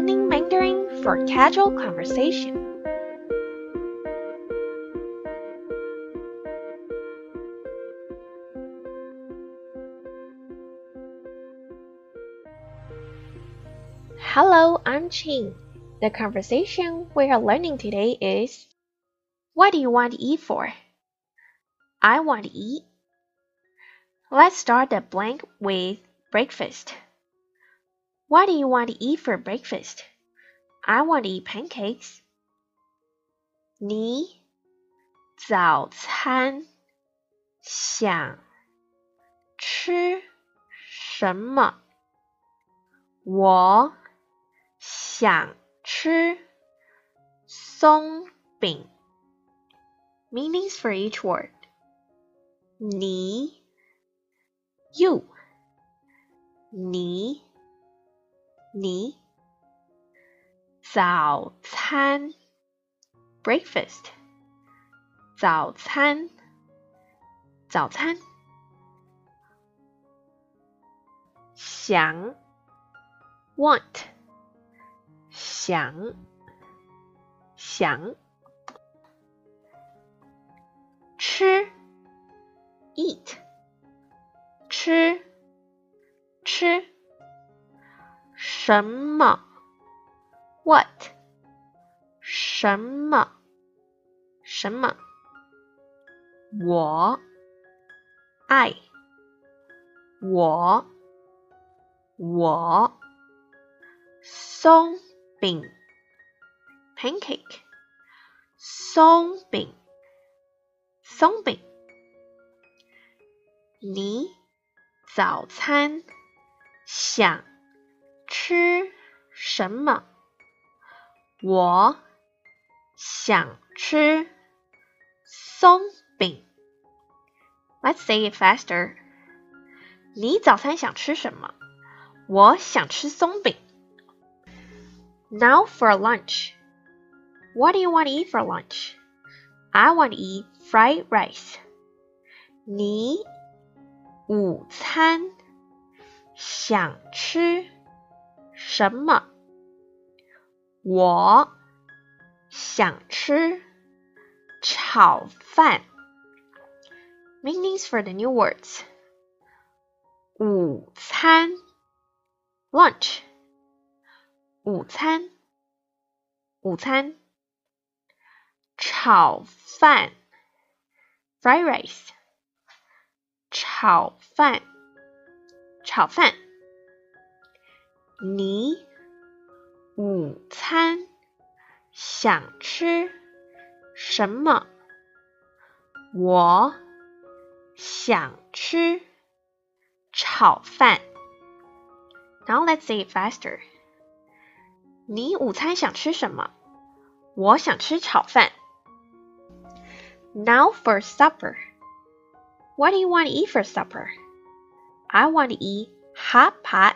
learning Mandarin for casual conversation. Hello, I'm Qing. The conversation we are learning today is What do you want to eat for? I want to eat. Let's start the blank with breakfast. What do you want to eat for breakfast? I want to eat pancakes. 你早餐想吃什么？我想吃松饼。Meanings for each word. 你 you 你 你早餐 breakfast 早餐早餐想 want 想想吃 eat 吃吃什么？What？什么？什么？我爱我我松饼 pancake 松饼松饼。你早餐想？吃什么？我想吃松饼。Let's say it faster. 你早餐想吃什么？我想吃松饼。Now for lunch. What do you want to eat for lunch? I want to eat fried rice. 你午餐想吃？ 什么？我想吃炒饭。Meanings for the new words：午餐 （lunch），午餐，午餐；炒饭 （fried rice），炒饭，炒饭。 你午餐想吃什么？我想吃炒饭。Now let's say it faster. 你午餐想吃什么？我想吃炒饭。Now for supper. What do you want to eat for supper? I want to eat hot pot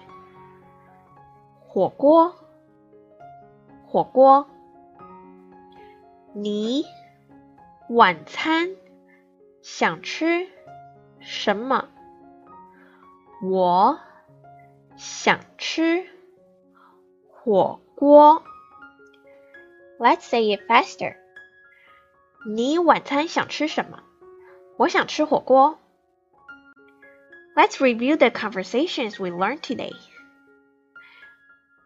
火锅，火锅。你晚餐想吃什么？我想吃火锅。Let's say it faster. 你晚餐想吃什么？我想吃火锅。Let's review the conversations we learned today.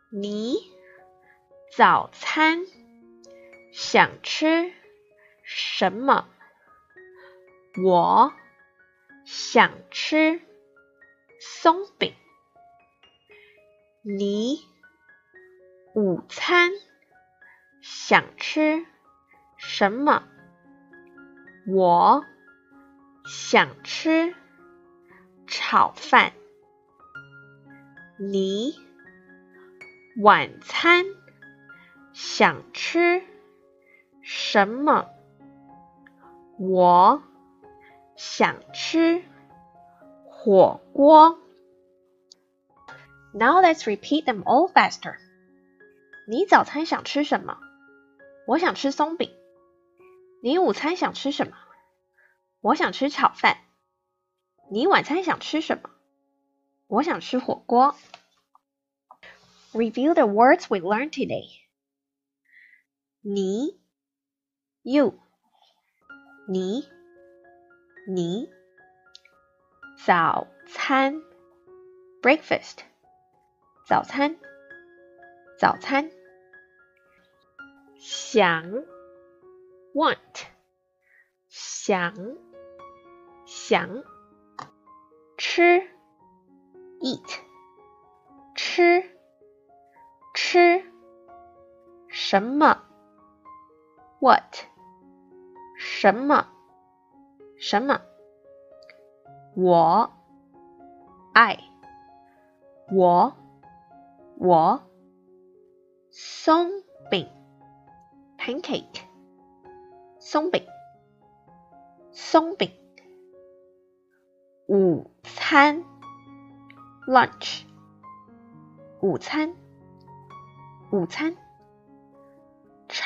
你早餐想吃什么？我想吃松饼。你午餐想吃什么？我想吃炒饭。你。晚餐想吃什么？我想吃火锅。Now let's repeat them all faster. 你早餐想吃什么？我想吃松饼。你午餐想吃什么？我想吃炒饭。你晚餐想吃什么？我想吃火锅。Review the words we learned today. 你，you，你，你，早餐，breakfast，早餐，早餐，想，want，想，想，吃，eat， 什么？What？什么？什么？我？爱？我？我？松饼。Pancake 松饼。松饼。午餐。Lunch 午餐。午餐，